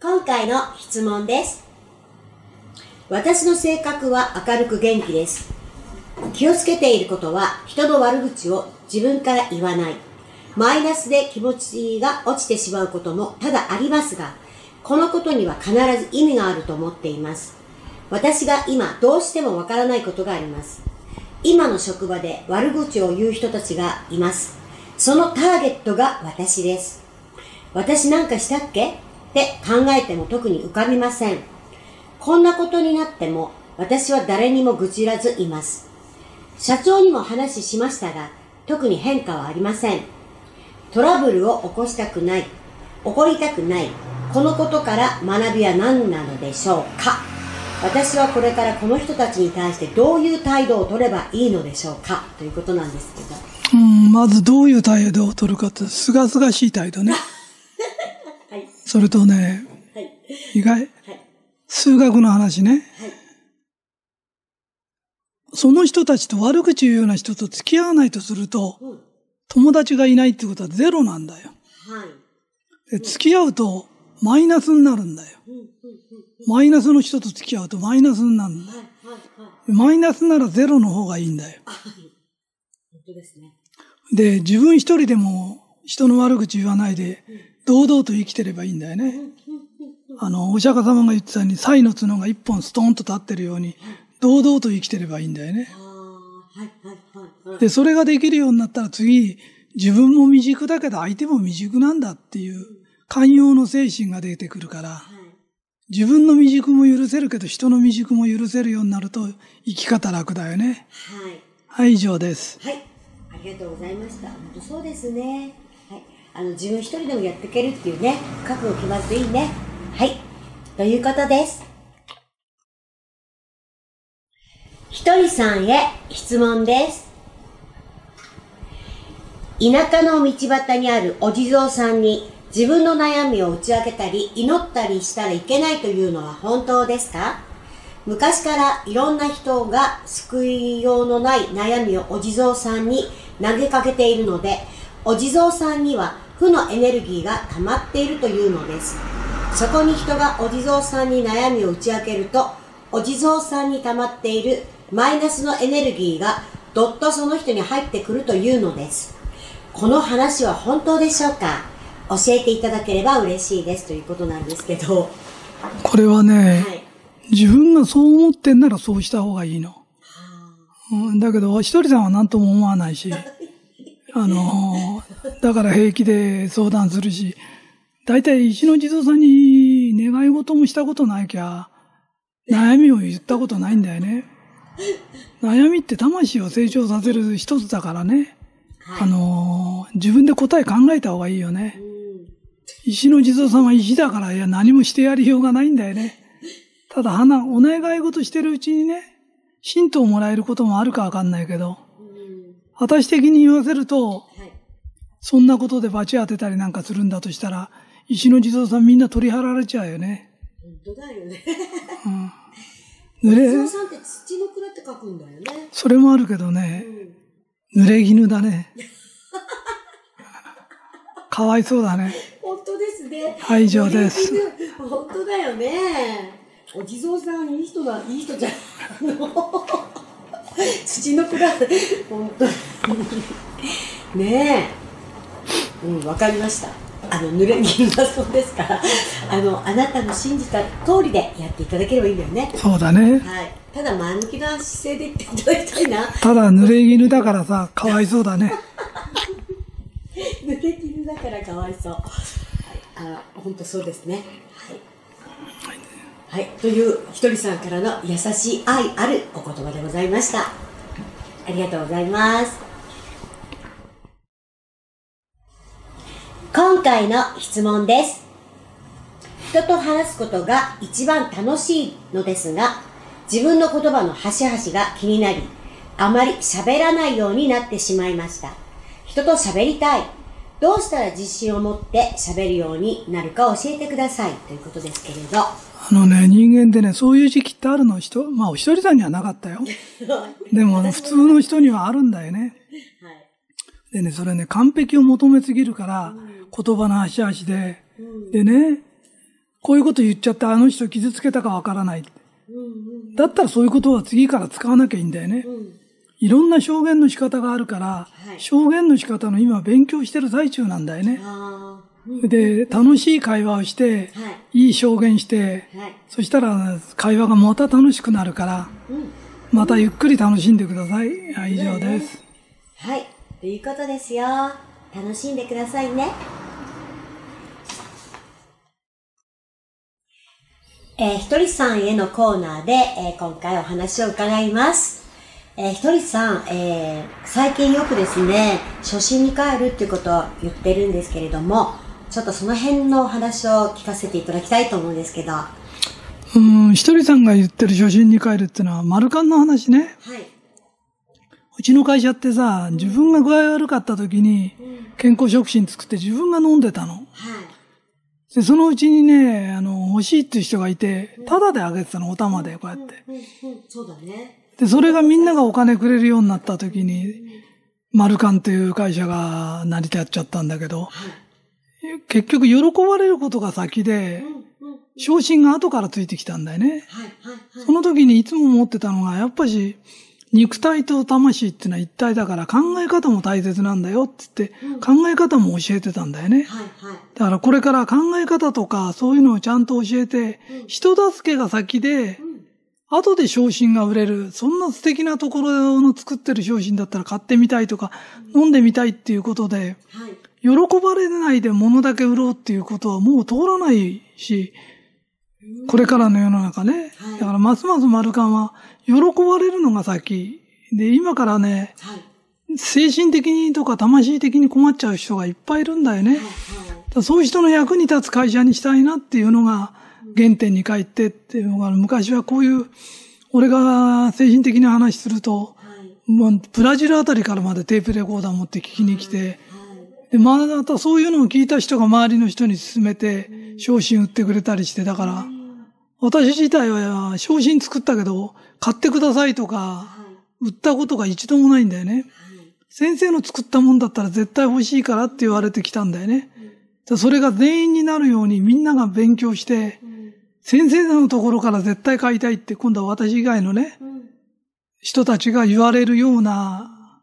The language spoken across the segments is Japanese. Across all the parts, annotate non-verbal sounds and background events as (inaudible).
今回の質問です。私の性格は明るく元気です。気をつけていることは人の悪口を自分から言わない。マイナスで気持ちが落ちてしまうことも多々ありますが、このことには必ず意味があると思っています。私が今どうしてもわからないことがあります。今の職場で悪口を言う人たちがいます。そのターゲットが私です。私なんかしたっけ？って考えても特に浮かびません。こんなことになっても私は誰にも愚痴らずいます。社長にも話しましたが、特に変化はありません。トラブルを起こしたくない。起こりたくない。このことから学びは何なのでしょうか私はこれからこの人たちに対してどういう態度を取ればいいのでしょうかということなんですけど。うん、まずどういう態度を取るかって、すがすがしい態度ね。(laughs) それとね、はい。意外、はい。数学の話ね。はい。その人たちと悪口言うような人と付き合わないとすると、うん。友達がいないってことはゼロなんだよ。で付き合うとマイナスになるんだよ。マイナスの人と付き合うとマイナスになるんだよ。マイナスならゼロの方がいいんだよ。ですね。で、自分一人でも人の悪口言わないで、堂々と生きてればいいんだよね。あの、お釈迦様が言ってたように、サイの角が一本ストーンと立ってるように、堂々と生きてればいいんだよね。で、それができるようになったら次、自分も未熟だけど相手も未熟なんだっていう、寛容の精神が出てくるから、はい。自分の未熟も許せるけど人の未熟も許せるようになると生き方楽だよね。はい。はい、以上です。はい。ありがとうございました。本当そうですね。あの、自分一人でもやっていけるっていうね、覚悟決まるといいね。はい。ということです。ひとりさんへ質問です。田舎の道端にあるお地蔵さんに自分の悩みを打ち明けたり祈ったりしたらいけないというのは本当ですか？昔からいろんな人が救いようのない悩みをお地蔵さんに投げかけているので、お地蔵さんには負のエネルギーが溜まっているというのです。そこに人がお地蔵さんに悩みを打ち明けると、お地蔵さんに溜まっているマイナスのエネルギーがどっとその人に入ってくるというのです。この話は本当でしょうか？教えていただければ嬉しいですということなんですけど。これはね、はい。自分がそう思ってんならそうした方がいいの。うん、だけど、ひとりさんは何とも思わないし、あの、だから平気で相談するし、大体石の地蔵さんに願い事もしたことないきゃ、悩みを言ったことないんだよね。悩みって魂を成長させる一つだからね。はい。あの、自分で答え考えた方がいいよね。うん石の地蔵さんは石だから、いや、何もしてやりようがないんだよね。ただ、花、お願い事してるうちにね、神道をもらえることもあるかわかんないけど、うん私的に言わせると、はい。そんなことで罰当てたりなんかするんだとしたら、石の地蔵さんみんな取り払われちゃうよね。本当だよね。濡れ、地蔵さんって土の蔵って書くんだよね。それもあるけどね、濡れ衣だね。(laughs) かわいそうだね。本当ですね。はい以上です本当だよね。お地蔵さんいい人だ、いい人じゃん。あの土の蔵、本当に。ねえ。うん、わかりました。あの、濡れ衣だそうですから、あの、あなたの信じた通りでやっていただければいいんだよね。そうだね。はい。ただ前向きな姿勢で言っていただきたいな。ただ濡れ衣だからさ、かわいそうだね。(laughs) 濡れ衣だからかわいそう。はい。あ、本当そうですね。はい。はい。という、ひとりさんからの優しい愛あるお言葉でございました。ありがとうございます。今回の質問です。人と話すことが一番楽しいのですが、自分の言葉の端々が気になり、あまり喋らないようになってしまいました。人と喋りたい。どうしたら自信を持って喋るようになるか教えてください。ということですけれど。あのね、人間ってね、そういう時期ってあるの人、まあ、お一人さんにはなかったよ。(laughs) でも、普通の人にはあるんだよね。はい。でね、それね、完璧を求めすぎるから、言葉の端々で、でね、こういうこと言っちゃってあの人傷つけたかわからない。だったらそういうことは次から使わなきゃいいんだよね。いろんな証言の仕方があるから、い証言の仕方の今勉強してる最中なんだよね。あで、楽しい会話をして、い。いい証言して、はい。そしたら会話がまた楽しくなるから、うん。またゆっくり楽しんでください、以上です。はい。ということですよ。楽しんでくださいね。えーひとりさんへのコーナーで、えー今回お話を伺います。えーひとりさん、えー最近よくですね、初心に帰るっていうことを言ってるんですけれども、ちょっとその辺のお話を聞かせていただきたいと思うんですけど。はうん、ひとりさんが言ってる初心に帰るってのは、マルカンの話ね。い。うちの会社ってさ、自分が具合悪かった時に、健康食品作って自分が飲んでたの。はい。で、そのうちにね、あの、欲しいっていう人がいて、タダであげてたの、お玉で、こうやって。うん、うん、そうだね。で、それがみんながお金くれるようになった時に、マルカンという会社が成り立っちゃったんだけど、結局喜ばれることが先で、昇進が後からついてきたんだよね。その時にいつも思ってたのが、やっぱし、肉体と魂っていうのは一体だから考え方も大切なんだよって言って、考え方も教えてたんだよね。だからこれから考え方とかそういうのをちゃんと教えて、人助けが先で、後で昇進が売れる、そんな素敵なところの作ってる商品だったら買ってみたいとか、飲んでみたいっていうことで、はい。喜ばれないで物だけ売ろうっていうことはもう通らないし、これからの世の中ね。はいだからますますマルカンは喜ばれるのが先。で、今からね、はい。精神的にとか魂的に困っちゃう人がいっぱいいるんだよね。そういう人の役に立つ会社にしたいなっていうのが原点に帰ってっていうのが、昔はこういう、俺が精神的な話すると、ブラジルあたりからまでテープレコーダー持って聞きに来て、はい。で、またそういうのを聞いた人が周りの人に勧めて、商品売ってくれたりして、だから、私自体は商品作ったけど、買ってくださいとか、はい。売ったことが一度もないんだよね。はい。先生の作ったもんだったら絶対欲しいからって言われてきたんだよね。でそれが全員になるようにみんなが勉強して、先生のところから絶対買いたいって今度は私以外のね、うん。人たちが言われるような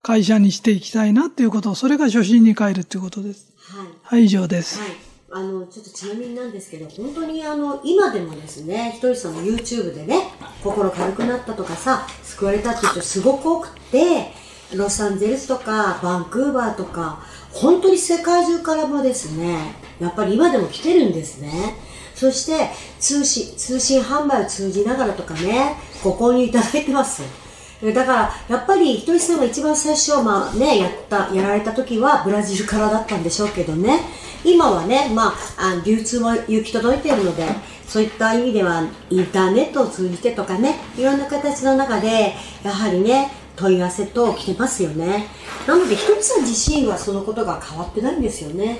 会社にしていきたいなっていうことを、それが初心に帰るっていうことです。はい。はい、以上です。はい。あの、ちょっとちなみになんですけど、本当にあの、今でもですね、ひとりさんの YouTube でね、心軽くなったとかさ、救われたっていう人すごく多くて、ロサンゼルスとか、バンクーバーとか、本当に世界中からもですね、やっぱり今でも来てるんですね。そして、通信、通信販売を通じながらとかね、ご購入いただいてます。だから、やっぱり、ひとりさんが一番最初、まあね、やった、やられた時はブラジルからだったんでしょうけどね、今はね、まあ、流通も行き届いているので、そういった意味では、インターネットを通じてとかね、いろんな形の中で、やはりね、問い合わせと来てますよね。なので、ひとりさん自身はそのことが変わってないんですよね。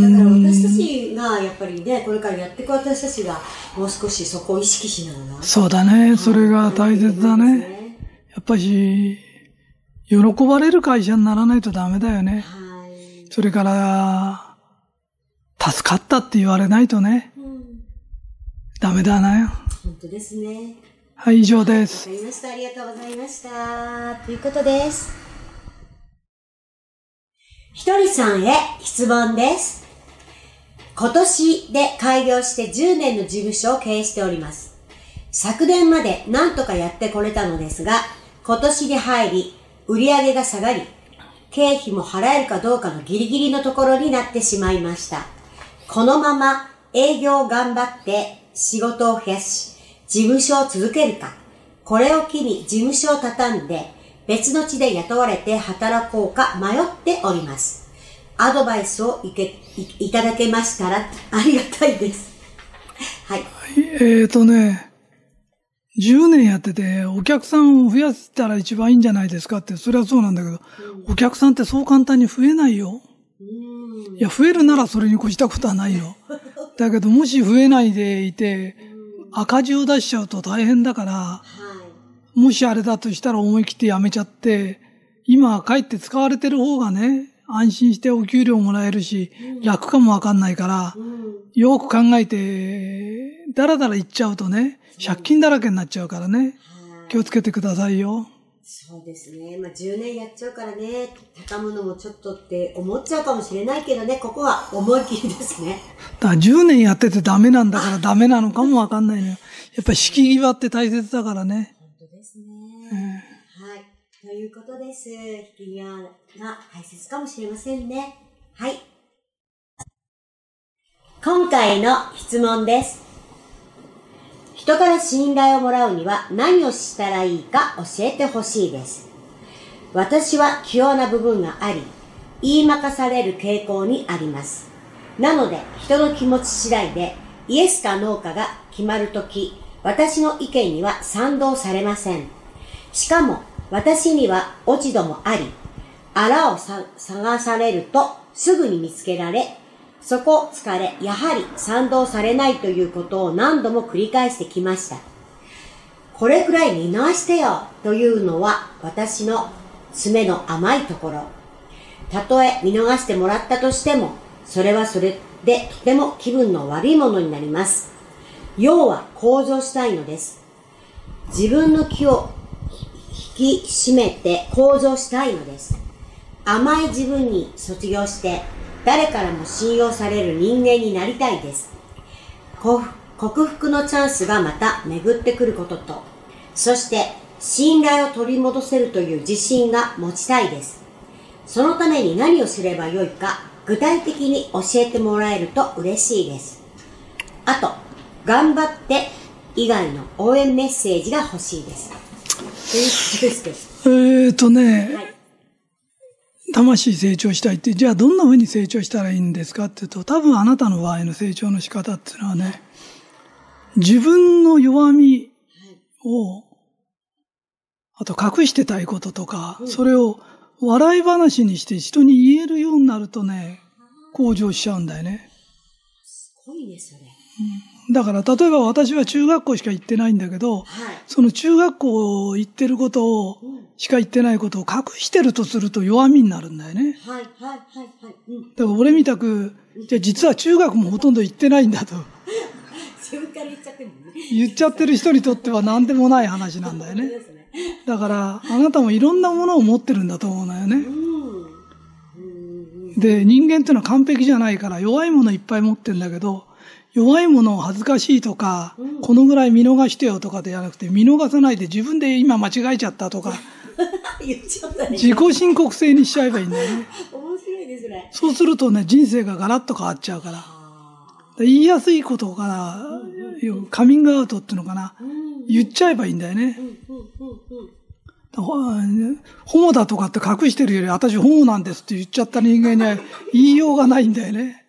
だから私たちが、やっぱりね、これからやっていく私たちが、もう少しそこを意識しながら。そうだね。それが大切だね。やっぱし、喜ばれる会社にならないとダメだよね。はい。それから、助かったって言われないとね、うん、ダメだな。本当ですね。はい、以上でわすか。りました。ありがとうございました。ということです。ひとりさんへ質問です。今年で開業して10年の事務所を経営しております。昨年まで何とかやってこれたのですが、今年に入り、売り上げが下がり、経費も払えるかどうかのギリギリのところになってしまいました。このまま営業を頑張って仕事を増やし、事務所を続けるか、これを機に事務所を畳んで別の地で雇われて働こうか迷っております。アドバイスをいけいいただけましたらありがたいです。はい。えーとね、10年やってて、お客さんを増やしたら一番いいんじゃないですかって、それはそうなんだけど、お客さんってそう簡単に増えないよ。いや、増えるならそれに越したことはないよ。だけど、もし増えないでいて、赤字を出しちゃうと大変だから、はい。もしあれだとしたら思い切ってやめちゃって、今帰って使われてる方がね、安心してお給料もらえるし、楽かもわかんないから、よく考えて、だらだら言っちゃうとね、借金だらけになっちゃうからね、気をつけてくださいよ。そうですね。まあ、10年やっちゃうからね、畳むのもちょっとって思っちゃうかもしれないけどね、ここは思い切りですね。だから10年やっててダメなんだからダメなのかもわかんないのよ。やっぱり敷き際って大切だからね。本当ですね。はい。ということです。引き際が大切かもしれませんね。はい。今回の質問です。人から信頼をもらうには何をしたらいいか教えてほしいです。私は器用な部分があり、言いまかされる傾向にあります。なので、人の気持ち次第で、イエスかノーかが決まるとき、私の意見には賛同されません。しかも、私には落ち度もあり、あらを探されるとすぐに見つけられ、そこ疲れ、やはり賛同されないということを何度も繰り返してきました。これくらい見直してよというのは私の爪の甘いところ。たとえ見逃してもらったとしても、それはそれでとても気分の悪いものになります。要は向上したいのです。自分の気を引き締めて向上したいのです。甘い自分に卒業して誰からも信用される人間になりたいです。こ克服のチャンスがまた巡ってくることと、そして信頼を取り戻せるという自信が持ちたいです。そのために何をすればよいか具体的に教えてもらえると嬉しいです。あと、頑張って以外の応援メッセージが欲しいです。ということです。えーとね、はい。魂成長したいって、じゃあどんな風に成長したらいいんですかって言うと、多分あなたの場合の成長の仕方っていうのはね、自分の弱みを、あと隠してたいこととか、それを笑い話にして人に言えるようになるとね、向上しちゃうんだよね。すごいね、それ。だから例えば私は中学校しか行ってないんだけど、はい。その中学校行ってることを、しか言ってないことを隠してるとすると弱みになるんだよね。はい、はい、はい、はい。うん。だから俺みたく、じゃあ実は中学もほとんど行ってないんだと (laughs) 自分から言っちゃってるもんね。言っちゃってる人にとっては何でもない話なんだよね。だからあなたもいろんなものを持ってるんだと思うのよね。うん。うん。で、人間っていうのは完璧じゃないから弱いものいっぱい持ってるんだけど、弱いものを恥ずかしいとか、このぐらい見逃してよとかでじゃなくて、見逃さないで自分で今間違えちゃったとか、(laughs) 言っちゃったね。自己申告制にしちゃえばいいんだよね。(laughs) 面白いですね。そうするとね、人生がガラッと変わっちゃうから。あ言いやすいことから、カミングアウトっていうのかな。言っちゃえばいいんだよね。ホモだとかって隠してるより、私ホモなんですって言っちゃった人間には言いようがないんだよね。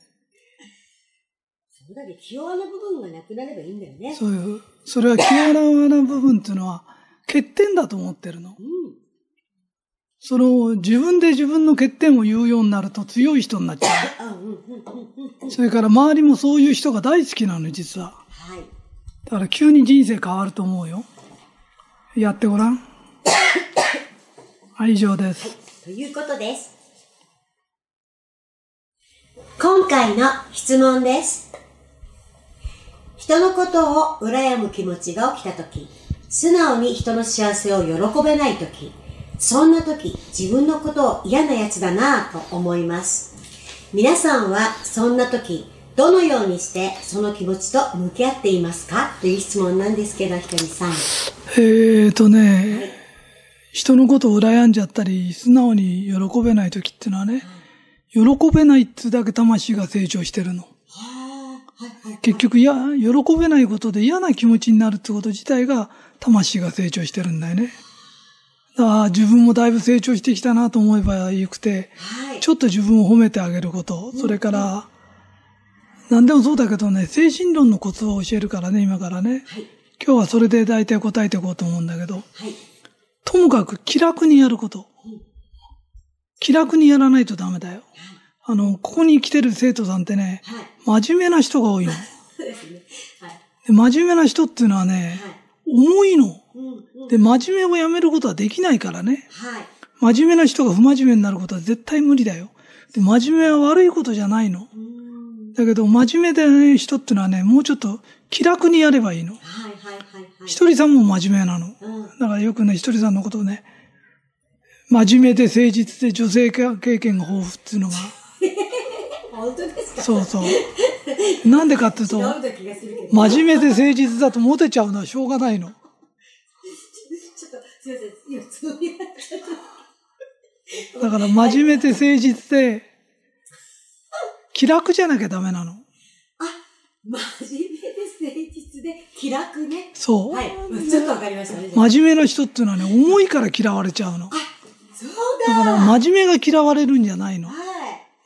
だね。器用な部分がなくなればいいんだよね。そういう、それは器用な部分っていうのは欠点だと思ってるの。うん。その自分で自分の欠点を言うようになると強い人になっちゃあ、う。それから周りもそういう人が大好きなの、実は。はい。だから急に人生変わると思うよ。やってごらん。はい、以上です。ということです。今回の質問です。人のことを羨む気持ちが起きたとき、素直に人の幸せを喜べないとき、そんなとき自分のことを嫌な奴だなぁと思います。皆さんはそんなとき、どのようにしてその気持ちと向き合っていますか？という質問なんですけど、ひとりさん。えーとね、人のことを羨んじゃったり、素直に喜べない時ってのはね、喜べないってだけ魂が成長してるの。結局、いや、喜べないことで嫌な気持ちになるってこと自体が魂が成長してるんだよね。だから自分もだいぶ成長してきたなと思えばよくて、はい。ちょっと自分を褒めてあげること、それから、何でもそうだけどね、精神論のコツを教えるからね、今からね。はい。今日はそれで大体答えていこうと思うんだけど、はい。ともかく気楽にやること。気楽にやらないとダメだよ。あの、ここに来てる生徒さんってね、はい。真面目な人が多いの。(laughs) そうですね。はい。で真面目な人っていうのはね、はい。重いの。うん、うん。で、真面目をやめることはできないからね。はい。真面目な人が不真面目になることは絶対無理だよ。で真面目は悪いことじゃないの。うんだけど、真面目でね、人ってのはね、もうちょっと気楽にやればいいの。はいはいはいはい。ひとりさんも真面目なの。うん。だからよくね、ひとりさんのことをね、真面目で誠実で女性経験が豊富っていうのが、本当ですか？そうそう。なんでかっていうと。真面目で誠実だとモテちゃうのはしょうがないの。ちょっと、すいません。今、つもりがだから真面目で誠実で、気楽じゃなきゃダメなの。あ、真面目で誠実で気楽ね。そう。はい。ちょっとわかりましたね。真面目な人っていうのはね、重いから嫌われちゃうの。あ、そうだからだ。真面目が嫌われるんじゃないの。はい。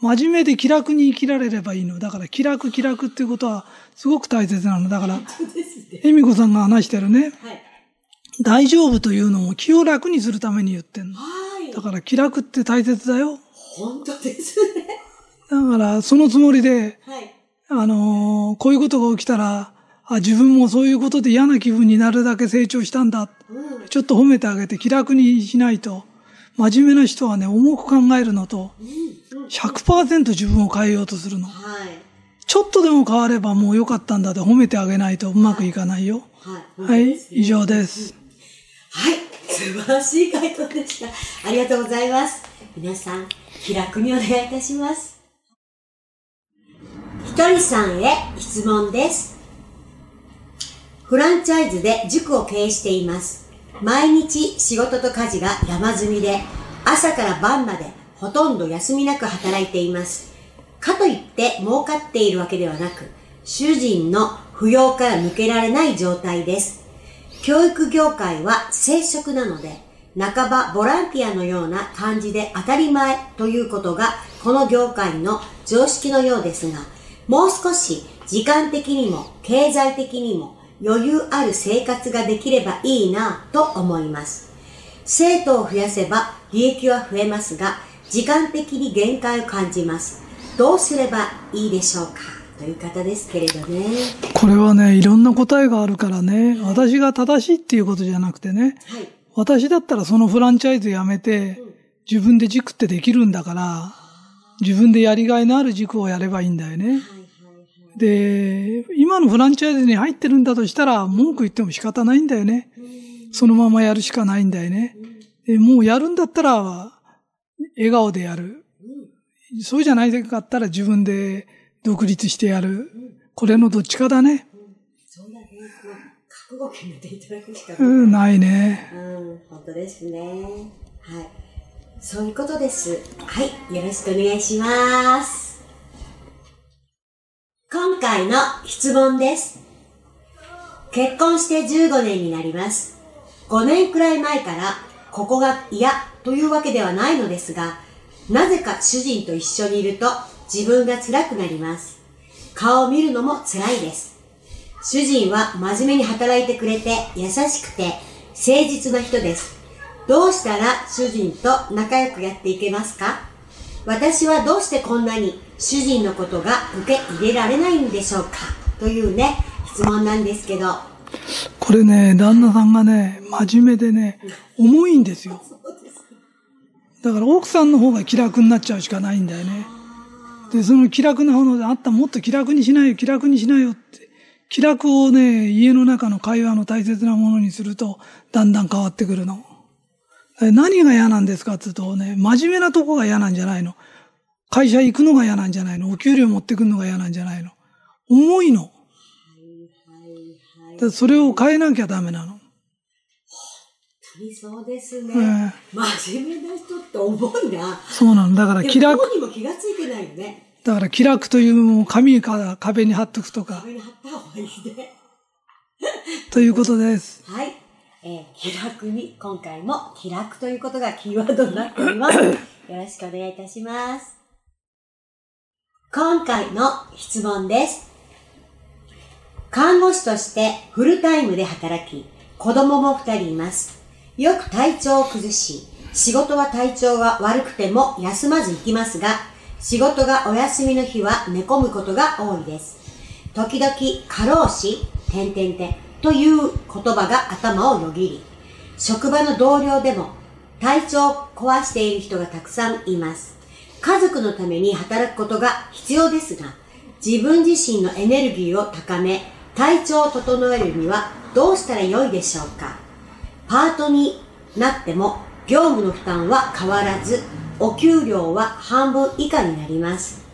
真面目で気楽に生きられればいいの。だから気楽気楽っていうことはすごく大切なの。だから。恵美子さんが話してるね、はい。大丈夫というのも気を楽にするために言ってんの。はいだ。から気楽って大切だよ。本当ですね。だからそのつもりで、はい。あのーこういうことが起きたら、あ、自分もそういうことで嫌な気分になるだけ成長したんだ。うん。ちょっと褒めてあげて気楽にしないと、真面目な人はね、重く考えるのと、うん。うん。100%自分を変えようとするの。はい。ちょっとでも変わればもう良かったんだって褒めてあげないとうまくいかないよ。はい。はい、以上です。はい。素晴らしい回答でした。ありがとうございます。皆さん、気楽にお願いいたします。ひとりさんへ質問です。フランチャイズで塾を経営しています。毎日仕事と家事が山積みで、朝から晩までほとんど休みなく働いています。かといって儲かっているわけではなく、主人の扶養から抜けられない状態です。教育業界は正職なので、半ばボランティアのような感じで当たり前ということがこの業界の常識のようですが、もう少し時間的にも経済的にも余裕ある生活ができればいいなと思います。生徒を増やせば利益は増えますが、時間的に限界を感じます。どうすればいいでしょうか？という方ですけれどね。これはね、いろんな答えがあるからね、私が正しいっていうことじゃなくてね、はい。私だったらそのフランチャイズやめて、自分で塾ってできるんだから、自分でやりがいのある塾をやればいいんだよね。はい。で、今のフランチャイズに入ってるんだとしたら、文句言っても仕方ないんだよね。そのままやるしかないんだよね。でもうやるんだったら、笑顔でやる。そうじゃないかったら自分で独立してやる。これのどっちかだね。そうだね。もう覚悟を決めていただくしかうない。ん、ないね。うん、本当ですね。はい。そういうことです。はい。よろしくお願いします。今回の質問です。結婚して15年になります。5年くらい前から、ここが嫌というわけではないのですが、なぜか主人と一緒にいると自分が辛くなります。顔を見るのも辛いです。主人は真面目に働いてくれて優しくて誠実な人です。どうしたら主人と仲良くやっていけますか？私はどうしてこんなに主人のことが受け入れられないんでしょうか？というね、質問なんですけど。これね、旦那さんがね、真面目でね、重いんですよ。だから奥さんの方が気楽になっちゃうしかないんだよね。で、その気楽な方ので、あったもっと気楽にしないよ、気楽にしないよって。気楽をね、家の中の会話の大切なものにすると、だんだん変わってくるの。え何が嫌なんですか？って言うとね、真面目なとこが嫌なんじゃないの。会社行くのが嫌なんじゃないの。お給料持ってくるのが嫌なんじゃないの。重いの。でそれを変えなきゃダメなの。そうですね。え真面目な人って重いな。そうなの。だから気楽、でも気がついてないよね。だから気楽という紙から壁に貼っとくとか、壁に貼った方がいいね。ということです。はい。えー気楽に、今回も気楽ということがキーワードになっております。(coughs) よろしくお願いいたします。今回の質問です。看護師としてフルタイムで働き、子供も二人います。よく体調を崩し、仕事は体調が悪くても休まず行きますが、仕事がお休みの日は寝込むことが多いです。時々過労死、点々点という言葉が頭をよぎり、職場の同僚でも体調を壊している人がたくさんいます。家族のために働くことが必要ですが、自分自身のエネルギーを高め、体調を整えるにはどうしたらよいでしょうかパートになっても業務の負担は変わらず、お給料は半分以下になります。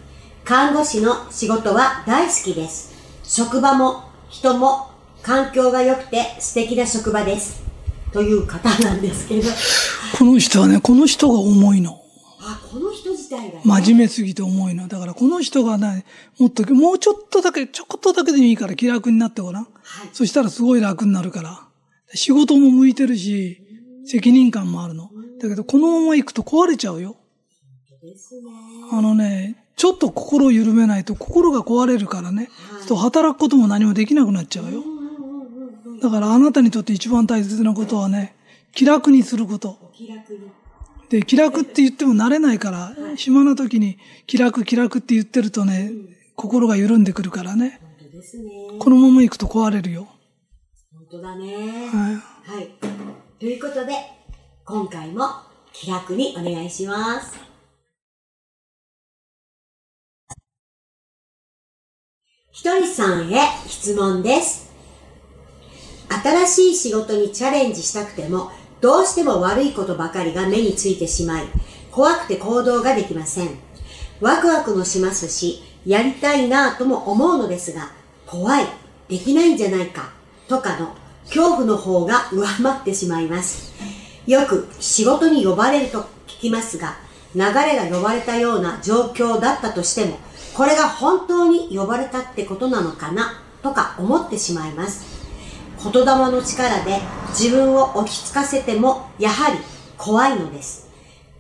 看護師の仕事は大好きです。職場も人も環境が良くて素敵な職場です。という方なんですけど。この人はね、この人が重いの。あ、この人自体が、ね、真面目すぎて重いの。だからこの人がね、もっと、もうちょっとだけ、ちょこっとだけでいいから気楽になってごらん。はい、そしたらすごい楽になるから。仕事も向いてるし、責任感もあるの。だけどこのまま行くと壊れちゃうよ。ですね。あのね、ちょっと心を緩めないと心が壊れるからね。はい、と働くことも何もできなくなっちゃうよ。だからあなたにとって一番大切なことはね、気楽にすること。気楽に。で、気楽って言っても慣れないから、暇な時に気楽気楽って言ってるとね、心が緩んでくるからね。このまま行くと壊れるよ。本当だね。はい。はい。ということで、今回も気楽にお願いします。ひとりさんへ質問です。新しい仕事にチャレンジしたくても、どうしても悪いことばかりが目についてしまい、怖くて行動ができません。ワクワクもしますし、やりたいなぁとも思うのですが、怖い、できないんじゃないか、とかの恐怖の方が上回ってしまいます。よく仕事に呼ばれると聞きますが、流れが呼ばれたような状況だったとしても、これが本当に呼ばれたってことなのかな、とか思ってしまいます。言霊の力で自分を落ち着かせてもやはり怖いのです。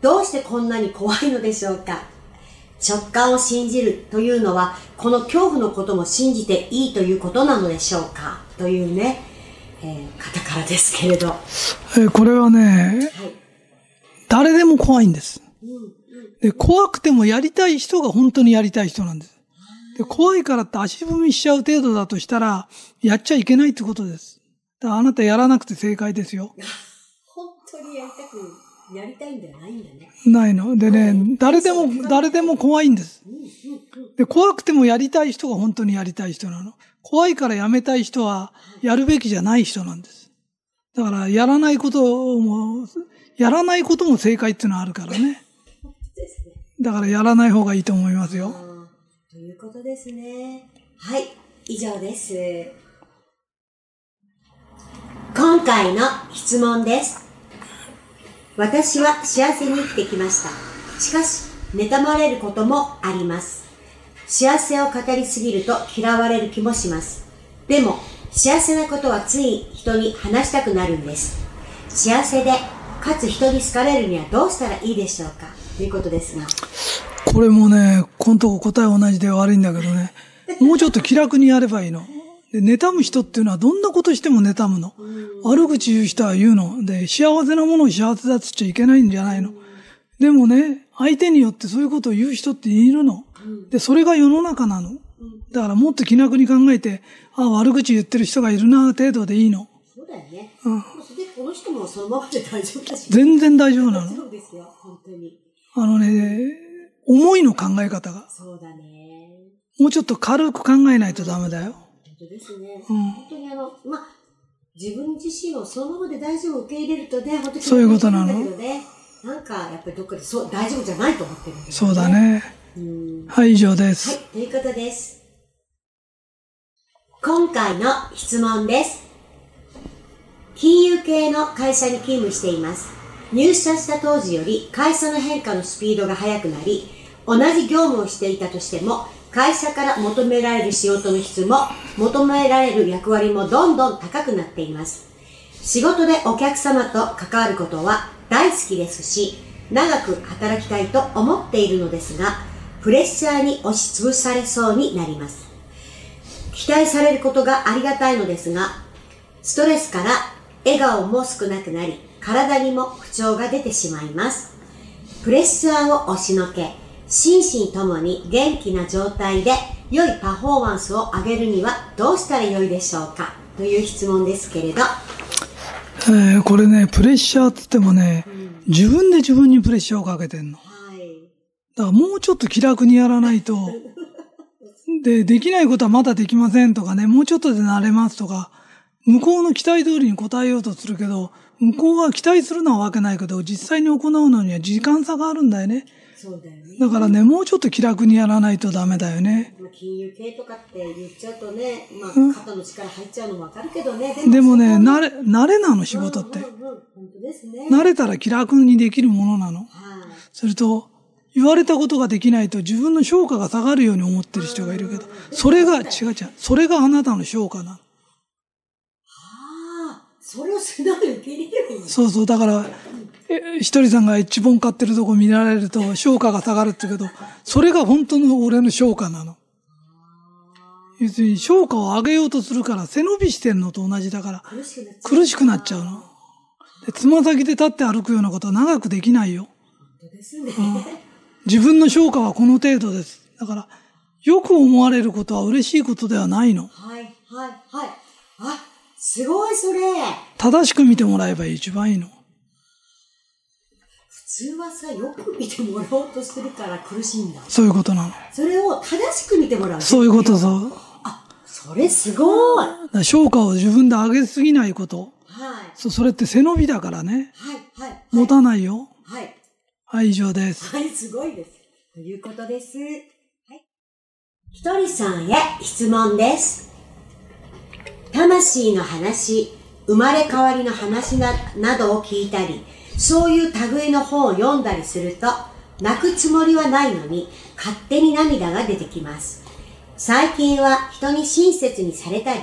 どうしてこんなに怖いのでしょうか？直感を信じるというのはこの恐怖のことも信じていいということなのでしょうか？というね、えー、方からですけれど。えー、これはね、はい、誰でも怖いんです、うんうん、で。怖くてもやりたい人が本当にやりたい人なんです。で怖いからって足踏みしちゃう程度だとしたら、やっちゃいけないってことです。だからあなたやらなくて正解ですよ。(laughs) 本当にやりたく、やりたいんじゃないんだね。ないの。でね、誰でも、誰でも怖いんです。で、怖くてもやりたい人が本当にやりたい人なの。怖いからやめたい人は、やるべきじゃない人なんです。だから、やらないことも、やらないことも正解っていうのはあるからね。(laughs) だから、やらない方がいいと思いますよ。ということですね。はい、以上です。今回の質問です。私は幸せに生きてきました。しかし、妬まれることもあります。幸せを語りすぎると嫌われる気もします。でも、幸せなことはつい人に話したくなるんです。幸せで、かつ人に好かれるにはどうしたらいいでしょうかということですが。これもね、このとこ答え同じで悪いんだけどね。もうちょっと気楽にやればいいの。で、妬む人っていうのはどんなことしても妬むの。悪口言う人は言うの。で、幸せなものを幸せだっつっちゃいけないんじゃないの。でもね、相手によってそういうことを言う人っているの。で、それが世の中なの。だからもっと気楽に考えて、ああ、悪口言ってる人がいるな、程度でいいの。そうだよね。うん。で、この人もそのままで大丈夫だし。全然大丈夫なの。そうですよ、本当に。あのね、思いの考え方が。そうだね。もうちょっと軽く考えないとダメだよ。本当ですね。うん、本当にあの、まあ、自分自身をそのままで大丈夫受け入れるとね、本当にそういうことなの。なんか、やっぱりどっかでそう大丈夫じゃないと思ってるね、そうだね。はい、以上です。はい、ということです。今回の質問です。金融系の会社に勤務しています。入社した当時より会社の変化のスピードが速くなり、同じ業務をしていたとしても、会社から求められる仕事の質も、求められる役割もどんどん高くなっています。仕事でお客様と関わることは大好きですし、長く働きたいと思っているのですが、プレッシャーに押しつぶされそうになります。期待されることがありがたいのですが、ストレスから笑顔も少なくなり、体にも不調が出てしまいます。プレッシャーを押しのけ、心身ともに元気な状態で良いパフォーマンスを上げるにはどうしたらよいでしょうかという質問ですけれど。えー、これね、プレッシャーって言ってもね、うん、自分で自分にプレッシャーをかけてんの。はい、だからもうちょっと気楽にやらないと、で、できないことはまだできませんとかね、もうちょっとで慣れますとか、向こうの期待通りに答えようとするけど、向こうが期待するのはわけないけど、実際に行うのには時間差があるんだよね。そうだよね。だからね、もうちょっと気楽にやらないとダメだよね。まあ金融系とかって言っちゃうとね、まあ、肩の力入っちゃうのもわかるけどね。ででもね、慣れ、慣れなの仕事って。慣れたら気楽にできるものなの。はい。それと、言われたことができないと自分の評価が下がるように思ってる人がいるけど、それが、違う違う、それがあなたの評価なの。それを素直に受け入れればいそうそう、だから、えひとりさんが一本買ってるとこ見られると評価が下がるって言うけど、それが本当の俺の評価なの。要するに評価を上げようとするから背伸びしてんのと同じだから、苦しくなっちゃう。の。で、つま先で立って歩くようなことは長くできないよ。本当ですね。自分の評価はこの程度です。だから、よく思われることは嬉しいことではないの。はい、はい、はい。あ、すごいそれ。正しく見てもらえば一番いいの。普通はさ、よく見てもらおうとするから苦しいんだ。そういうことなの。それを正しく見てもらう。そういうことそう。あ、それすごい。評価を自分で上げすぎないこと。い、そそれって背伸びだからね。はい、はい。持たないよ。はい。はい、以上です。はい、すごいです。ということです。はい。ひとりさんへ質問です。魂の話、生まれ変わりの話ななどを聞いたり、そういう類の本を読んだりすると、泣くつもりはないのに、勝手に涙が出てきます。最近は人に親切にされたり、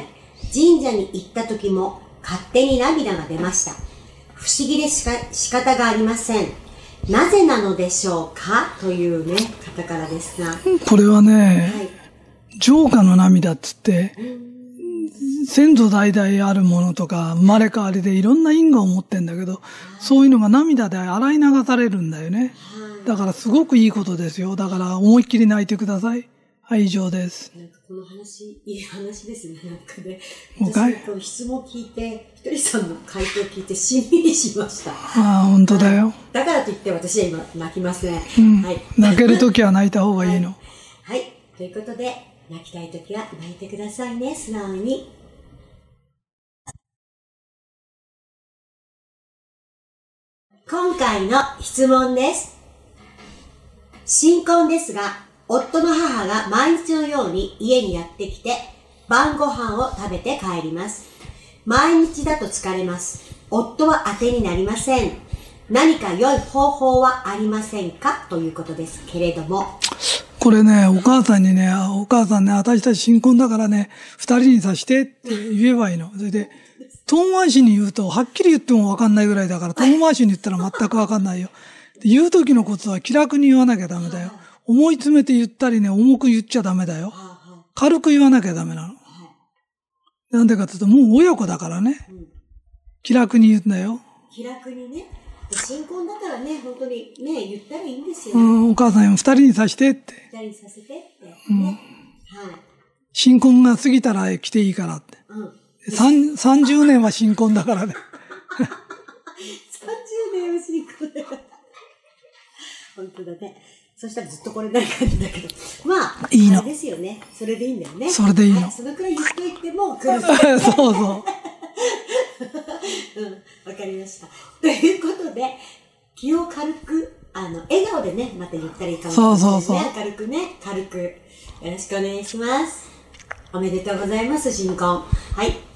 神社に行った時も勝手に涙が出ました。不思議でしか仕方がありません。なぜなのでしょうか？というね、方からですが。はこれはね、い。浄化の涙っつって、先祖代々あるものとか、生まれ変わりでいろんな因果を持ってんだけど、そういうのが涙で洗い流されるんだよね。だからすごくいいことですよ。だから思いっきり泣いてください。はい、以上です。なんかこの話、いい話ですね。なんかね。私この質問聞いて、ひとりさんの回答聞いてしんみりしました。ああ、本当だよ。だからといって私は今泣きません。うんはい。泣けるときは泣いた方がいいの。はい。ということで、泣きたいときは泣いてくださいね、素直に。今回の質問です。新婚ですが、夫の母が毎日のように家にやってきて、晩ご飯を食べて帰ります。毎日だと疲れます。夫は当てになりません。何か良い方法はありませんか？ということですけれども。これね、お母さんにね、あお母さんね、私たち新婚だからね、二人にさしてって言えばいいの。それで、遠回しに言うと、はっきり言ってもわかんないぐらいだから、遠回しに言ったら全くわかんないよ。で言う時のコツは気楽に言わなきゃダメだよ。思い詰めて言ったりね、重く言っちゃダメだよ。軽く言わなきゃダメなの。なんでかっていうと、もう親子だからね。気楽に言うんだよ。気楽にね。で新婚だからね、本当にね、言ったらいいんですよ。うん、お母さん二人にさしてって。二人にさせてって。ね。はい。新婚が過ぎたら来ていいからって。うん。三30年は新婚だからね。30年は新婚だから。本当だね。そしたらずっとこれない感じだけど。まあ、いいのですよね。それでいいんだよね。それでいいのはそのくらい言っといても。(laughs) そうそう。うん、わかりました。ということで、気を軽く、あの、笑顔でね、また言ったらいいかもしれないですね。そうそうそう明るくね、軽く。よろしくお願いします。おめでとうございます、新婚。はい。